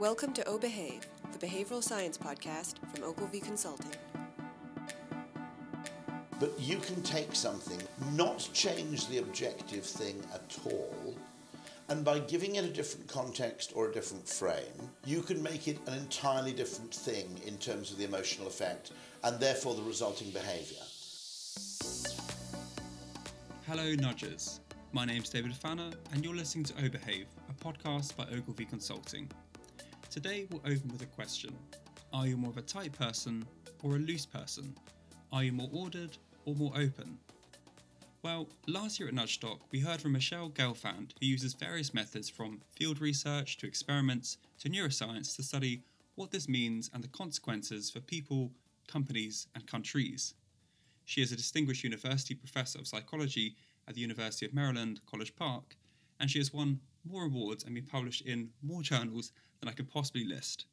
Welcome to OBehave, the behavioral science podcast from Ogilvy Consulting. But you can take something, not change the objective thing at all, and by giving it a different context or a different frame, you can make it an entirely different thing in terms of the emotional effect and therefore the resulting behaviour. Hello, Nudgers. My name's David Fanner, and you're listening to Obehave, a podcast by Ogilvy Consulting. Today we'll open with a question Are you more of a tight person or a loose person? Are you more ordered or more open? Well, last year at Nudgestock, we heard from Michelle Gelfand, who uses various methods from field research to experiments to neuroscience to study what this means and the consequences for people, companies, and countries. She is a distinguished university professor of psychology at the University of Maryland, College Park, and she has won more awards and been published in more journals than I could possibly list.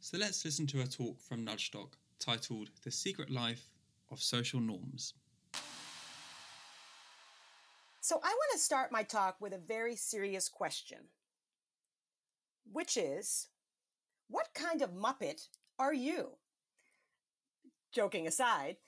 So let's listen to a talk from Nudgestock titled The Secret Life of Social Norms. So, I want to start my talk with a very serious question, which is what kind of Muppet are you? Joking aside,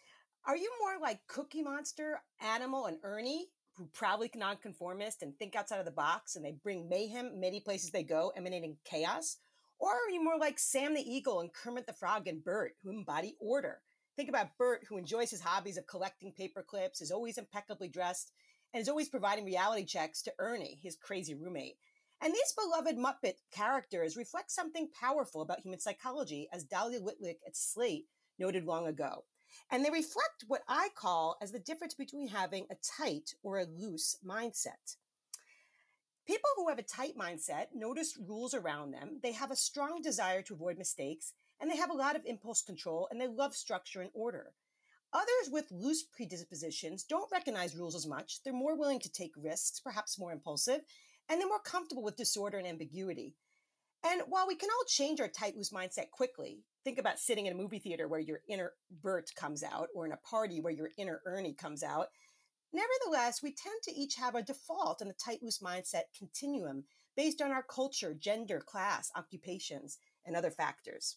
are you more like Cookie Monster, Animal, and Ernie, who probably nonconformist and think outside of the box and they bring mayhem many places they go, emanating chaos? Or are you more like Sam the Eagle and Kermit the Frog and Bert, who embody order? Think about Bert, who enjoys his hobbies of collecting paper clips, is always impeccably dressed, and is always providing reality checks to Ernie, his crazy roommate. And these beloved Muppet characters reflect something powerful about human psychology, as Dahlia Lithwick at Slate noted long ago. And they reflect what I call as the difference between having a tight or a loose mindset. People who have a tight mindset notice rules around them. They have a strong desire to avoid mistakes, and they have a lot of impulse control, and they love structure and order. Others with loose predispositions don't recognize rules as much. They're more willing to take risks, perhaps more impulsive, and they're more comfortable with disorder and ambiguity. And while we can all change our tight loose mindset quickly, think about sitting in a movie theater where your inner Bert comes out, or in a party where your inner Ernie comes out. Nevertheless, we tend to each have a default in the tight loose mindset continuum based on our culture, gender, class, occupations, and other factors.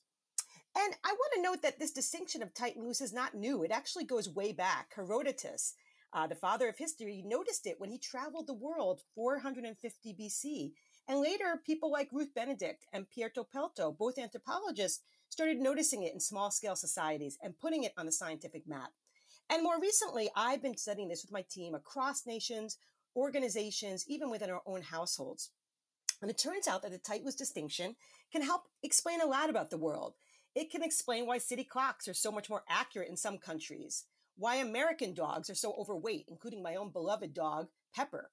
And I want to note that this distinction of tight and loose is not new. It actually goes way back. Herodotus, uh, the father of history, noticed it when he traveled the world 450 BC. And later, people like Ruth Benedict and Pertti Pelto, both anthropologists, started noticing it in small scale societies and putting it on the scientific map. And more recently, I've been studying this with my team across nations, organizations, even within our own households. And it turns out that the tight distinction can help explain a lot about the world. It can explain why city clocks are so much more accurate in some countries, why American dogs are so overweight, including my own beloved dog, Pepper.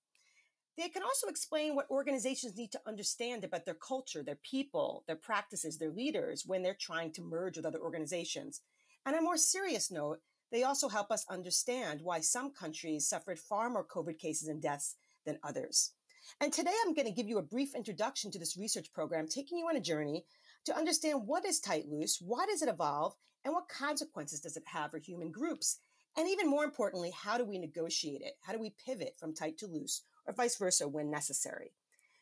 They can also explain what organizations need to understand about their culture, their people, their practices, their leaders when they're trying to merge with other organizations. And on a more serious note, they also help us understand why some countries suffered far more COVID cases and deaths than others. And today I'm going to give you a brief introduction to this research program, taking you on a journey to understand what is tight loose, why does it evolve, and what consequences does it have for human groups? And even more importantly, how do we negotiate it? How do we pivot from tight to loose or vice versa when necessary.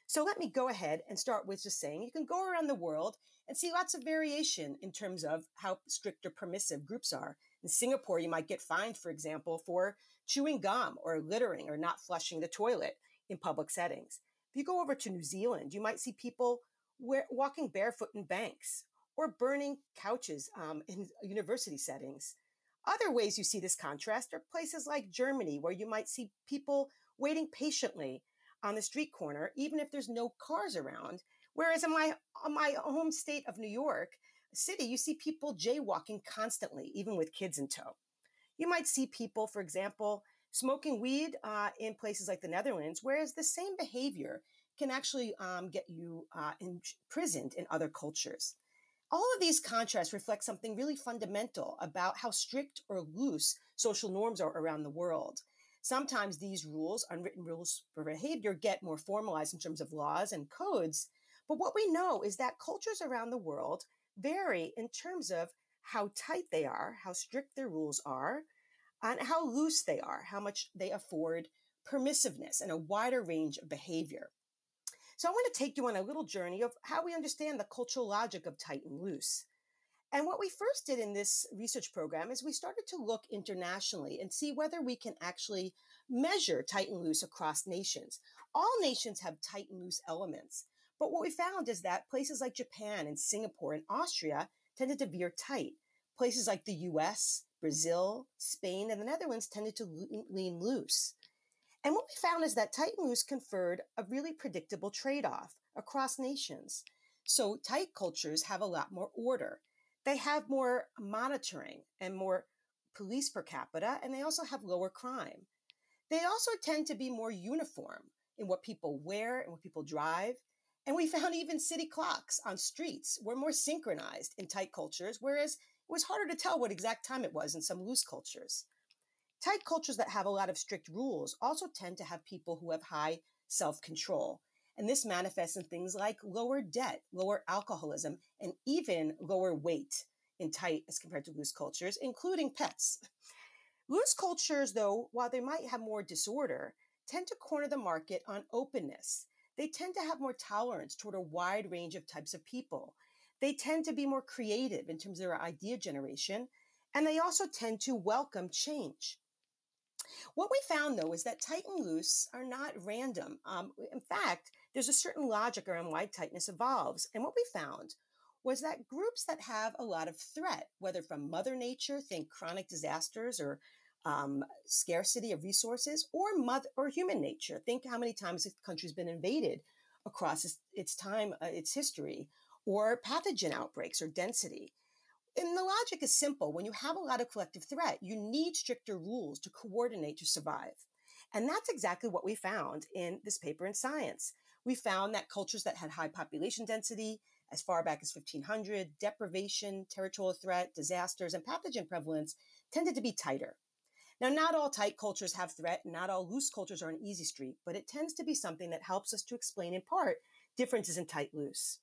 So let me go ahead and start with just saying you can go around the world and see lots of variation in terms of how strict or permissive groups are. In Singapore, you might get fined, for example, for chewing gum or littering or not flushing the toilet in public settings. If you go over to New Zealand, you might see people wear, walking barefoot in banks or burning couches um, in university settings. Other ways you see this contrast are places like Germany, where you might see people waiting patiently on the street corner, even if there's no cars around. Whereas in my, my home state of New York City, you see people jaywalking constantly, even with kids in tow. You might see people, for example, smoking weed uh, in places like the Netherlands, whereas the same behavior can actually um, get you uh, imprisoned in other cultures. All of these contrasts reflect something really fundamental about how strict or loose social norms are around the world. Sometimes these rules, unwritten rules for behavior, get more formalized in terms of laws and codes. But what we know is that cultures around the world vary in terms of how tight they are, how strict their rules are, and how loose they are, how much they afford permissiveness and a wider range of behavior. So I want to take you on a little journey of how we understand the cultural logic of tight and loose. And what we first did in this research program is we started to look internationally and see whether we can actually measure tight and loose across nations. All nations have tight and loose elements. But what we found is that places like Japan and Singapore and Austria tended to veer tight. Places like the US, Brazil, Spain, and the Netherlands tended to lean loose. And what we found is that tight and loose conferred a really predictable trade off across nations. So tight cultures have a lot more order. They have more monitoring and more police per capita, and they also have lower crime. They also tend to be more uniform in what people wear and what people drive. And we found even city clocks on streets were more synchronized in tight cultures, whereas it was harder to tell what exact time it was in some loose cultures. Tight cultures that have a lot of strict rules also tend to have people who have high self control. And this manifests in things like lower debt, lower alcoholism, and even lower weight in tight as compared to loose cultures, including pets. Loose cultures, though, while they might have more disorder, tend to corner the market on openness. They tend to have more tolerance toward a wide range of types of people. They tend to be more creative in terms of their idea generation, and they also tend to welcome change. What we found though is that tight and loose are not random. Um, in fact, there's a certain logic around why tightness evolves. And what we found was that groups that have a lot of threat, whether from Mother Nature, think chronic disasters or um, scarcity of resources, or mother or human nature, think how many times the country's been invaded across its, its time, uh, its history, or pathogen outbreaks or density. And the logic is simple. When you have a lot of collective threat, you need stricter rules to coordinate to survive. And that's exactly what we found in this paper in Science. We found that cultures that had high population density, as far back as 1500, deprivation, territorial threat, disasters, and pathogen prevalence tended to be tighter. Now, not all tight cultures have threat, and not all loose cultures are an easy street, but it tends to be something that helps us to explain in part differences in tight loose.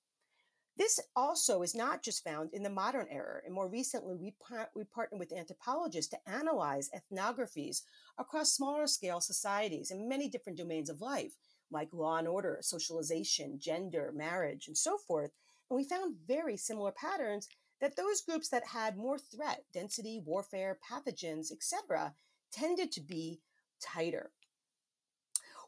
This also is not just found in the modern era. And more recently, we, par- we partnered with anthropologists to analyze ethnographies across smaller scale societies in many different domains of life, like law and order, socialization, gender, marriage, and so forth. And we found very similar patterns that those groups that had more threat, density, warfare, pathogens, etc., tended to be tighter.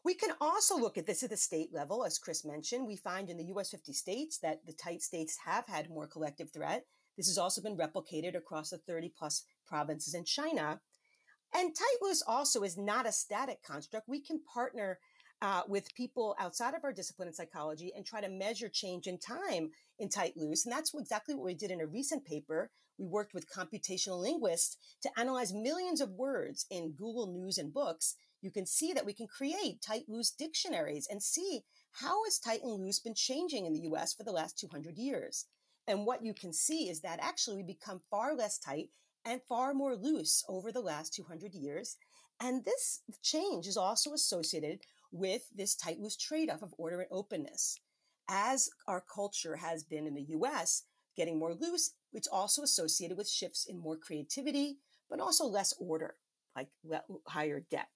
We can also look at this at the state level. As Chris mentioned, we find in the US 50 states that the tight states have had more collective threat. This has also been replicated across the 30 plus provinces in China. And tight loose also is not a static construct. We can partner uh, with people outside of our discipline in psychology and try to measure change in time in tight loose. And that's exactly what we did in a recent paper. We worked with computational linguists to analyze millions of words in Google News and books you can see that we can create tight loose dictionaries and see how has tight and loose been changing in the US for the last 200 years. And what you can see is that actually we become far less tight and far more loose over the last 200 years. And this change is also associated with this tight loose trade off of order and openness. As our culture has been in the US, getting more loose, it's also associated with shifts in more creativity, but also less order, like higher debt.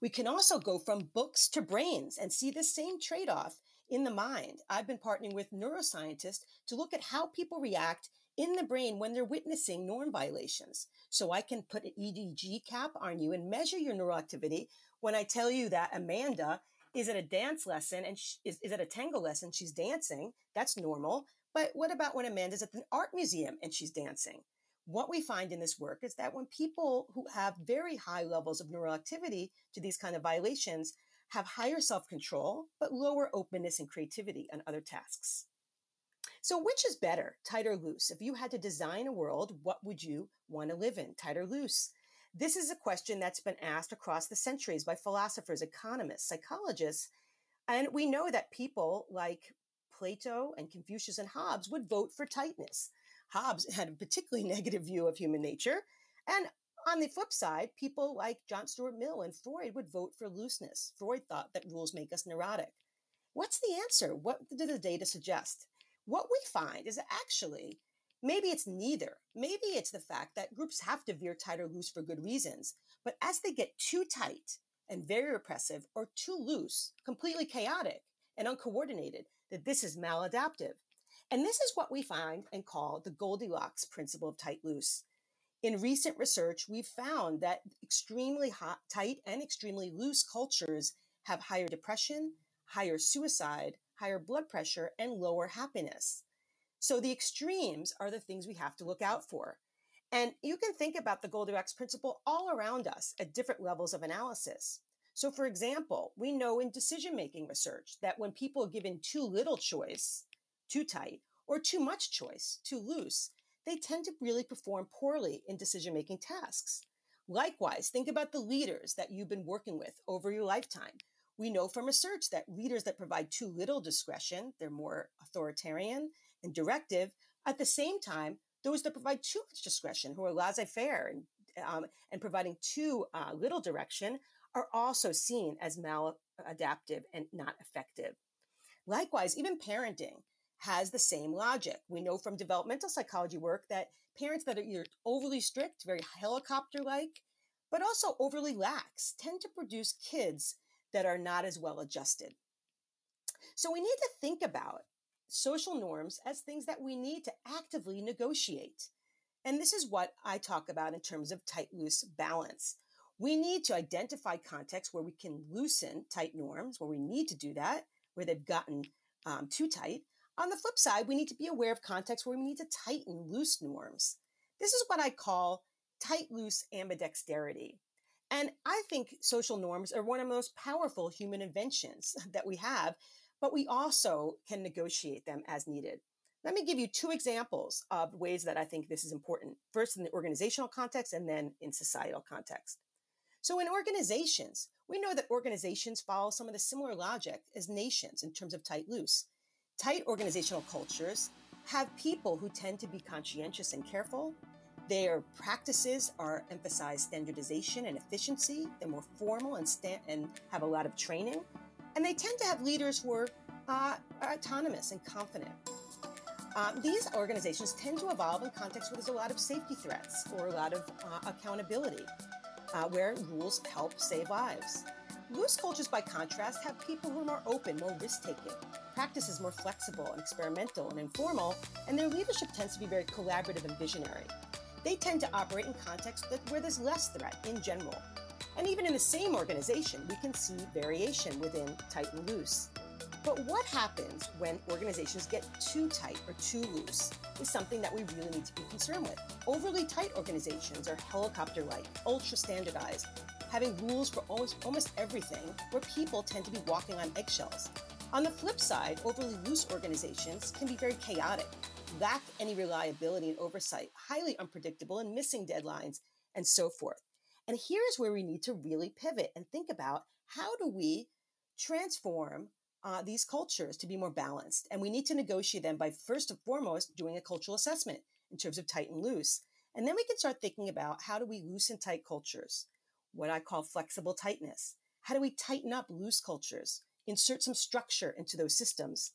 We can also go from books to brains and see the same trade off in the mind. I've been partnering with neuroscientists to look at how people react in the brain when they're witnessing norm violations. So I can put an EEG cap on you and measure your neural activity when I tell you that Amanda is at a dance lesson and she, is, is at a tango lesson, she's dancing. That's normal. But what about when Amanda's at the art museum and she's dancing? what we find in this work is that when people who have very high levels of neural activity to these kind of violations have higher self-control but lower openness and creativity on other tasks so which is better tight or loose if you had to design a world what would you want to live in tight or loose this is a question that's been asked across the centuries by philosophers economists psychologists and we know that people like plato and confucius and hobbes would vote for tightness Hobbes had a particularly negative view of human nature. And on the flip side, people like John Stuart Mill and Freud would vote for looseness. Freud thought that rules make us neurotic. What's the answer? What do the data suggest? What we find is actually maybe it's neither. Maybe it's the fact that groups have to veer tight or loose for good reasons. But as they get too tight and very repressive or too loose, completely chaotic, and uncoordinated, that this is maladaptive. And this is what we find and call the Goldilocks principle of tight loose. In recent research, we've found that extremely hot, tight and extremely loose cultures have higher depression, higher suicide, higher blood pressure, and lower happiness. So the extremes are the things we have to look out for. And you can think about the Goldilocks principle all around us at different levels of analysis. So, for example, we know in decision making research that when people are given too little choice, too tight, or too much choice, too loose, they tend to really perform poorly in decision making tasks. Likewise, think about the leaders that you've been working with over your lifetime. We know from research that leaders that provide too little discretion, they're more authoritarian and directive. At the same time, those that provide too much discretion, who are laissez faire and, um, and providing too uh, little direction, are also seen as maladaptive and not effective. Likewise, even parenting has the same logic. We know from developmental psychology work that parents that are either overly strict, very helicopter like, but also overly lax tend to produce kids that are not as well adjusted. So we need to think about social norms as things that we need to actively negotiate. And this is what I talk about in terms of tight loose balance. We need to identify contexts where we can loosen tight norms, where we need to do that, where they've gotten um, too tight. On the flip side, we need to be aware of contexts where we need to tighten loose norms. This is what I call tight loose ambidexterity. And I think social norms are one of the most powerful human inventions that we have, but we also can negotiate them as needed. Let me give you two examples of ways that I think this is important. First, in the organizational context, and then in societal context. So, in organizations, we know that organizations follow some of the similar logic as nations in terms of tight loose. Tight organizational cultures have people who tend to be conscientious and careful. Their practices are emphasize standardization and efficiency. They're more formal and, sta- and have a lot of training. And they tend to have leaders who are, uh, autonomous and confident. Um, these organizations tend to evolve in contexts where there's a lot of safety threats or a lot of uh, accountability uh, where rules help save lives. Loose cultures, by contrast, have people who are more open, more risk taking, practices more flexible and experimental and informal, and their leadership tends to be very collaborative and visionary. They tend to operate in contexts where there's less threat in general. And even in the same organization, we can see variation within tight and loose. But what happens when organizations get too tight or too loose is something that we really need to be concerned with. Overly tight organizations are helicopter like, ultra standardized, having rules for almost, almost everything, where people tend to be walking on eggshells. On the flip side, overly loose organizations can be very chaotic, lack any reliability and oversight, highly unpredictable, and missing deadlines, and so forth. And here's where we need to really pivot and think about how do we transform uh, these cultures to be more balanced. And we need to negotiate them by first and foremost doing a cultural assessment in terms of tight and loose. And then we can start thinking about how do we loosen tight cultures, what I call flexible tightness. How do we tighten up loose cultures, insert some structure into those systems?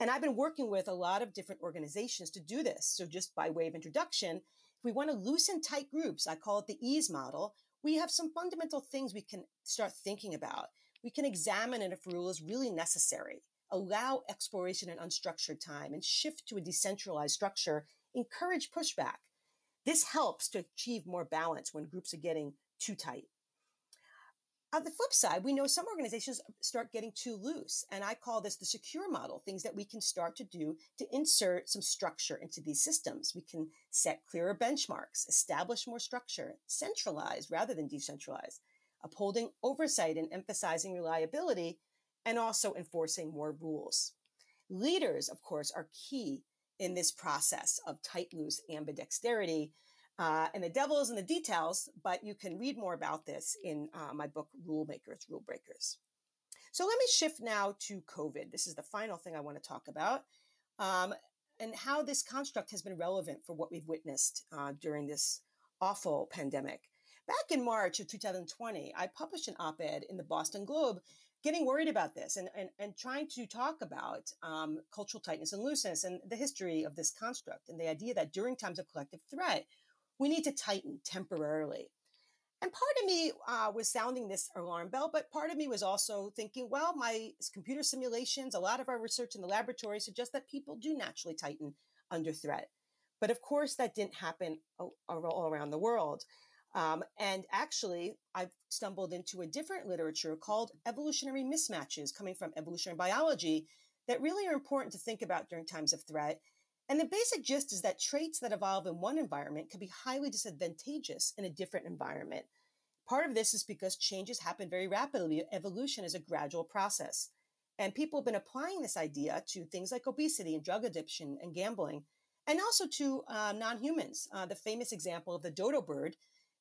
And I've been working with a lot of different organizations to do this. So, just by way of introduction, if we want to loosen tight groups, I call it the ease model, we have some fundamental things we can start thinking about we can examine if a rule is really necessary, allow exploration in unstructured time, and shift to a decentralized structure, encourage pushback. This helps to achieve more balance when groups are getting too tight. On the flip side, we know some organizations start getting too loose, and I call this the secure model things that we can start to do to insert some structure into these systems. We can set clearer benchmarks, establish more structure, centralize rather than decentralize upholding oversight and emphasizing reliability, and also enforcing more rules. Leaders, of course, are key in this process of tight loose ambidexterity. Uh, and the devil is in the details, but you can read more about this in uh, my book, Rule Makers, Rule Breakers. So let me shift now to COVID. This is the final thing I want to talk about, um, and how this construct has been relevant for what we've witnessed uh, during this awful pandemic. Back in March of 2020, I published an op ed in the Boston Globe getting worried about this and, and, and trying to talk about um, cultural tightness and looseness and the history of this construct and the idea that during times of collective threat, we need to tighten temporarily. And part of me uh, was sounding this alarm bell, but part of me was also thinking, well, my computer simulations, a lot of our research in the laboratory suggests that people do naturally tighten under threat. But of course, that didn't happen all around the world. Um, and actually, I've stumbled into a different literature called evolutionary mismatches coming from evolutionary biology that really are important to think about during times of threat. And the basic gist is that traits that evolve in one environment can be highly disadvantageous in a different environment. Part of this is because changes happen very rapidly. Evolution is a gradual process. And people have been applying this idea to things like obesity and drug addiction and gambling, and also to uh, non humans. Uh, the famous example of the dodo bird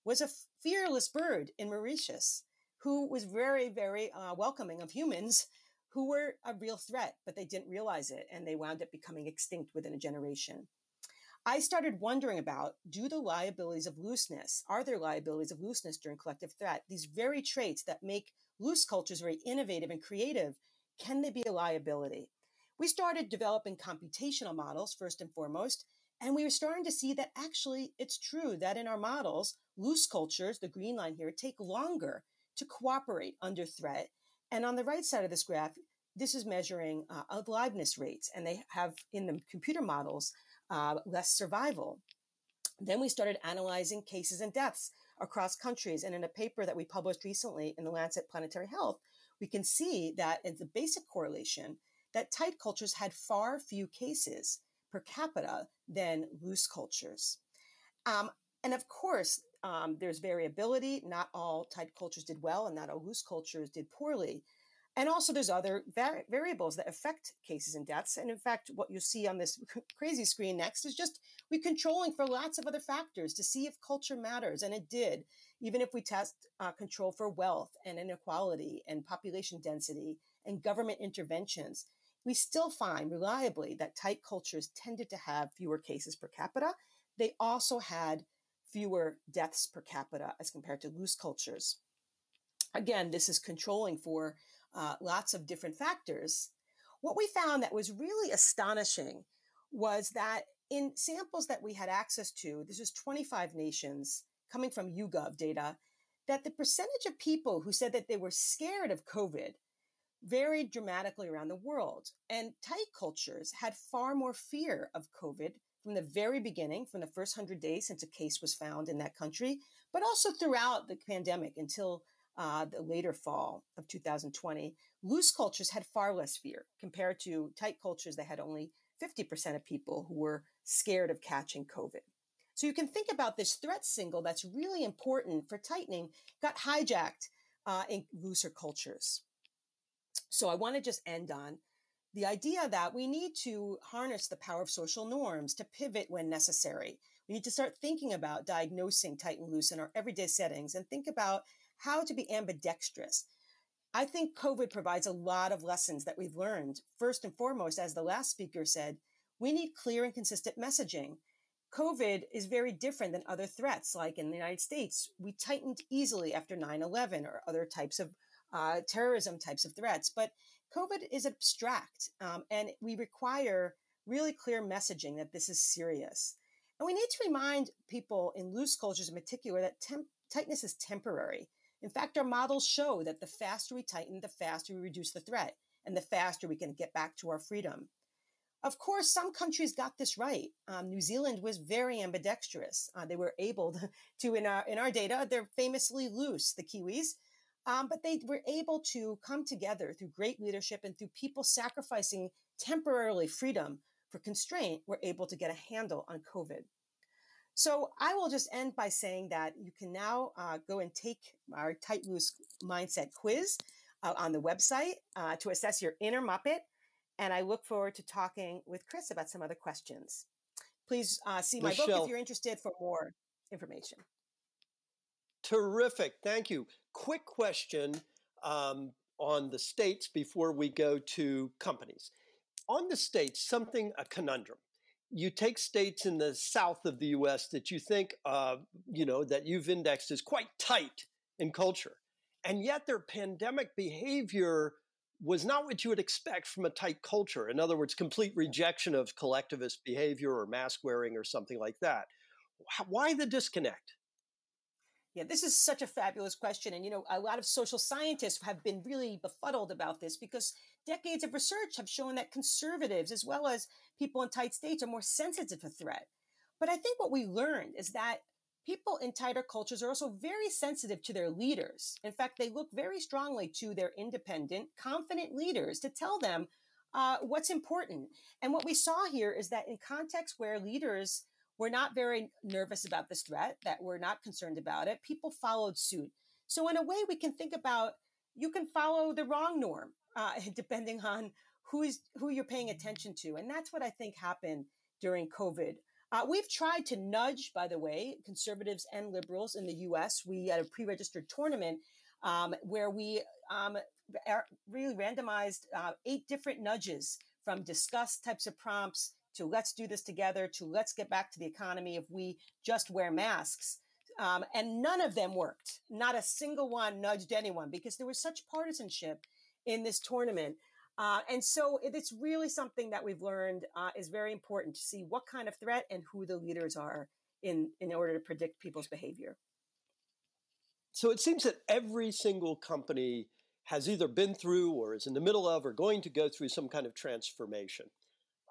was a fearless bird in Mauritius who was very, very uh, welcoming of humans who were a real threat, but they didn't realize it and they wound up becoming extinct within a generation. I started wondering about do the liabilities of looseness, are there liabilities of looseness during collective threat? These very traits that make loose cultures very innovative and creative, can they be a liability? We started developing computational models first and foremost, and we were starting to see that actually it's true that in our models, loose cultures, the green line here, take longer to cooperate under threat. And on the right side of this graph, this is measuring uh, aliveness rates, and they have in the computer models uh, less survival. Then we started analyzing cases and deaths across countries. And in a paper that we published recently in the Lancet Planetary Health, we can see that it's a basic correlation that tight cultures had far few cases per capita than loose cultures. Um, and of course, um, there's variability. Not all tight cultures did well, and not all loose cultures did poorly. And also, there's other var- variables that affect cases and deaths. And in fact, what you see on this crazy screen next is just we're controlling for lots of other factors to see if culture matters. And it did, even if we test uh, control for wealth and inequality and population density and government interventions. We still find reliably that tight cultures tended to have fewer cases per capita. They also had fewer deaths per capita as compared to loose cultures. Again, this is controlling for uh, lots of different factors. What we found that was really astonishing was that in samples that we had access to, this was 25 nations coming from YouGov data, that the percentage of people who said that they were scared of COVID varied dramatically around the world. And tight cultures had far more fear of COVID from the very beginning, from the first 100 days since a case was found in that country, but also throughout the pandemic until uh, the later fall of 2020, loose cultures had far less fear compared to tight cultures that had only 50% of people who were scared of catching COVID. So you can think about this threat single that's really important for tightening got hijacked uh, in looser cultures. So I want to just end on the idea that we need to harness the power of social norms to pivot when necessary. We need to start thinking about diagnosing tight and loose in our everyday settings and think about how to be ambidextrous. I think COVID provides a lot of lessons that we've learned. First and foremost, as the last speaker said, we need clear and consistent messaging. COVID is very different than other threats, like in the United States. We tightened easily after 9 11 or other types of uh, terrorism types of threats. But COVID is abstract, um, and we require really clear messaging that this is serious. And we need to remind people in loose cultures in particular that temp- tightness is temporary. In fact, our models show that the faster we tighten, the faster we reduce the threat, and the faster we can get back to our freedom. Of course, some countries got this right. Um, New Zealand was very ambidextrous. Uh, they were able to, in our in our data, they're famously loose, the Kiwis, um, but they were able to come together through great leadership and through people sacrificing temporarily freedom for constraint. Were able to get a handle on COVID. So I will just end by saying that you can now uh, go and take our tight loose mindset quiz uh, on the website uh, to assess your inner Muppet. And I look forward to talking with Chris about some other questions. Please uh, see my Michelle, book if you're interested for more information. Terrific. Thank you. Quick question um, on the states before we go to companies. On the states, something, a conundrum you take states in the south of the U.S. that you think, uh, you know, that you've indexed is quite tight in culture, and yet their pandemic behavior was not what you would expect from a tight culture. In other words, complete rejection of collectivist behavior or mask wearing or something like that. Why the disconnect? Yeah, this is such a fabulous question. And, you know, a lot of social scientists have been really befuddled about this because decades of research have shown that conservatives, as well as people in tight states, are more sensitive to threat. But I think what we learned is that people in tighter cultures are also very sensitive to their leaders. In fact, they look very strongly to their independent, confident leaders to tell them uh, what's important. And what we saw here is that in contexts where leaders were not very nervous about this threat, that were not concerned about it, people followed suit. So, in a way, we can think about you can follow the wrong norm uh, depending on who's who you're paying attention to, and that's what I think happened during COVID. Uh, we've tried to nudge, by the way, conservatives and liberals in the U.S. We had a pre-registered tournament um, where we um, really randomized uh, eight different nudges from discuss types of prompts to let's do this together to let's get back to the economy if we just wear masks. Um, and none of them worked. Not a single one nudged anyone because there was such partisanship in this tournament. Uh, and so it's really something that we've learned uh, is very important to see what kind of threat and who the leaders are in, in order to predict people's behavior. So it seems that every single company has either been through or is in the middle of or going to go through some kind of transformation.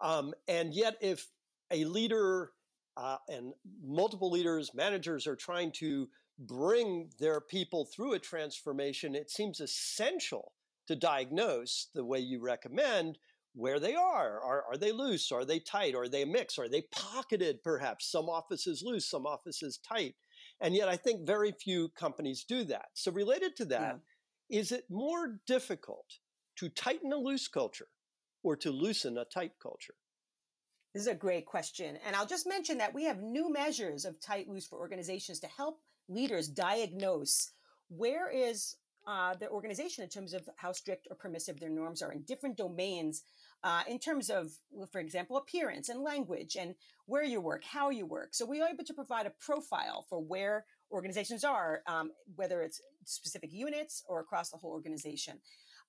Um, and yet, if a leader uh, and multiple leaders, managers are trying to bring their people through a transformation, it seems essential to diagnose the way you recommend where they are. Are, are they loose? Are they tight? Are they a mix? Are they pocketed perhaps? Some offices loose, some offices tight. And yet I think very few companies do that. So related to that, yeah. is it more difficult to tighten a loose culture or to loosen a tight culture? This is a great question. And I'll just mention that we have new measures of tight loose for organizations to help leaders diagnose where is uh, the organization in terms of how strict or permissive their norms are in different domains, uh, in terms of, for example, appearance and language and where you work, how you work. So we are able to provide a profile for where organizations are, um, whether it's specific units or across the whole organization.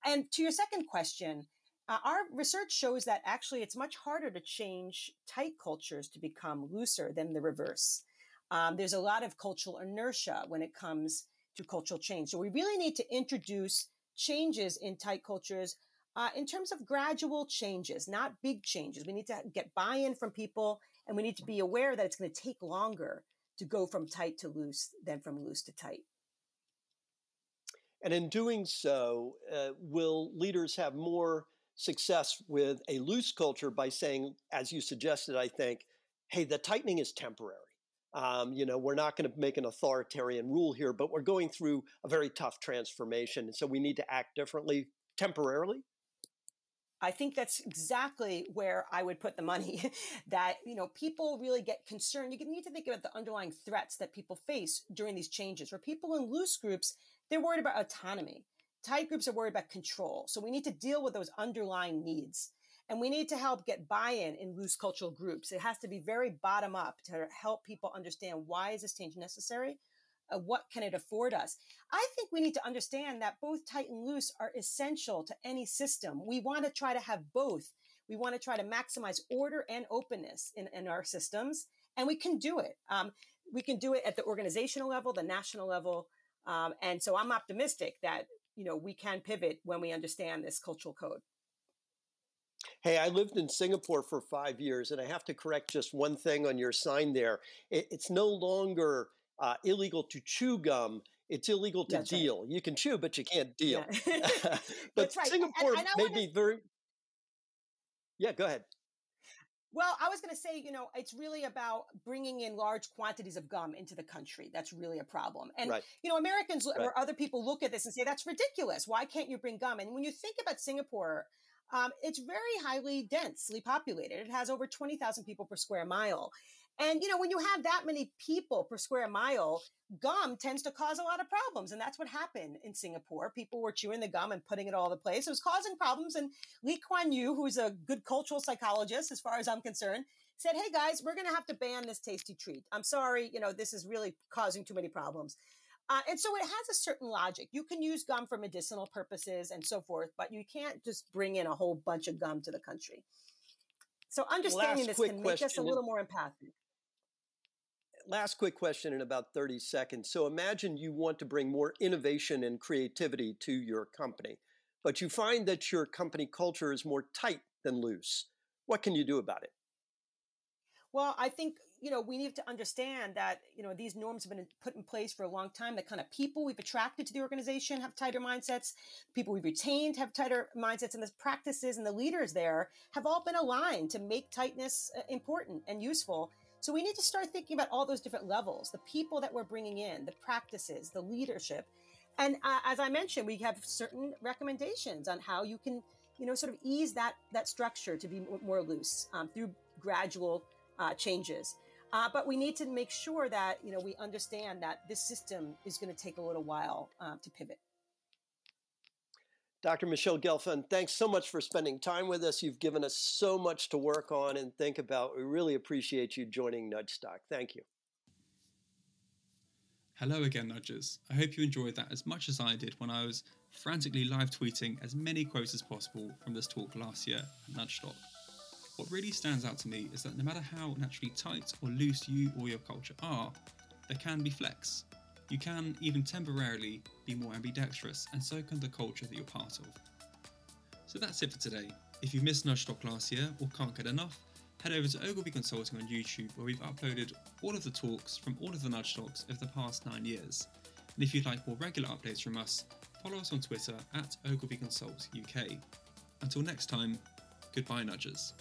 And to your second question, uh, our research shows that actually it's much harder to change tight cultures to become looser than the reverse. Um, there's a lot of cultural inertia when it comes to cultural change. So we really need to introduce changes in tight cultures uh, in terms of gradual changes, not big changes. We need to get buy in from people and we need to be aware that it's going to take longer to go from tight to loose than from loose to tight. And in doing so, uh, will leaders have more success with a loose culture by saying, as you suggested, I think, hey, the tightening is temporary. Um, you know, we're not going to make an authoritarian rule here, but we're going through a very tough transformation. And so we need to act differently temporarily. I think that's exactly where I would put the money. that, you know, people really get concerned. You need to think about the underlying threats that people face during these changes. For people in loose groups, they're worried about autonomy. Tight groups are worried about control. So we need to deal with those underlying needs. And we need to help get buy-in in loose cultural groups. It has to be very bottom up to help people understand why is this change necessary? Uh, what can it afford us? I think we need to understand that both tight and loose are essential to any system. We want to try to have both. We want to try to maximize order and openness in, in our systems, and we can do it. Um, we can do it at the organizational level, the national level, um, and so I'm optimistic that you know we can pivot when we understand this cultural code Hey, I lived in Singapore for five years, and I have to correct just one thing on your sign there. It, it's no longer uh, illegal to chew gum. It's illegal to That's deal. Right. You can chew, but you can't deal. Yeah. but right. Singapore and, and made me very. Yeah, go ahead. Well, I was going to say, you know, it's really about bringing in large quantities of gum into the country. That's really a problem. And, right. you know, Americans right. or other people look at this and say, that's ridiculous. Why can't you bring gum? And when you think about Singapore, um, it's very highly densely populated. It has over 20,000 people per square mile. And, you know, when you have that many people per square mile, gum tends to cause a lot of problems. And that's what happened in Singapore. People were chewing the gum and putting it all over the place. It was causing problems. And Lee Kuan Yew, who's a good cultural psychologist, as far as I'm concerned, said, Hey guys, we're going to have to ban this tasty treat. I'm sorry. You know, this is really causing too many problems. Uh, and so it has a certain logic. You can use gum for medicinal purposes and so forth, but you can't just bring in a whole bunch of gum to the country. So understanding Last this can make us a little more empathic. Last quick question in about 30 seconds. So imagine you want to bring more innovation and creativity to your company, but you find that your company culture is more tight than loose. What can you do about it? Well, I think you know we need to understand that you know these norms have been put in place for a long time. The kind of people we've attracted to the organization have tighter mindsets. People we've retained have tighter mindsets, and the practices and the leaders there have all been aligned to make tightness uh, important and useful. So we need to start thinking about all those different levels: the people that we're bringing in, the practices, the leadership, and uh, as I mentioned, we have certain recommendations on how you can you know sort of ease that that structure to be more loose um, through gradual uh, changes. Uh, but we need to make sure that you know we understand that this system is going to take a little while uh, to pivot. Dr. Michelle Gelfand, thanks so much for spending time with us. You've given us so much to work on and think about. We really appreciate you joining Nudgestock. Thank you. Hello again, Nudgers. I hope you enjoyed that as much as I did when I was frantically live tweeting as many quotes as possible from this talk last year at Nudgestock. What really stands out to me is that no matter how naturally tight or loose you or your culture are, there can be flex. You can, even temporarily, be more ambidextrous, and so can the culture that you're part of. So that's it for today. If you missed Nudgestock last year or can't get enough, head over to Ogilvy Consulting on YouTube where we've uploaded all of the talks from all of the Nudgetalks over the past nine years. And if you'd like more regular updates from us, follow us on Twitter at Ogilvy Consult UK. Until next time, goodbye, Nudgers.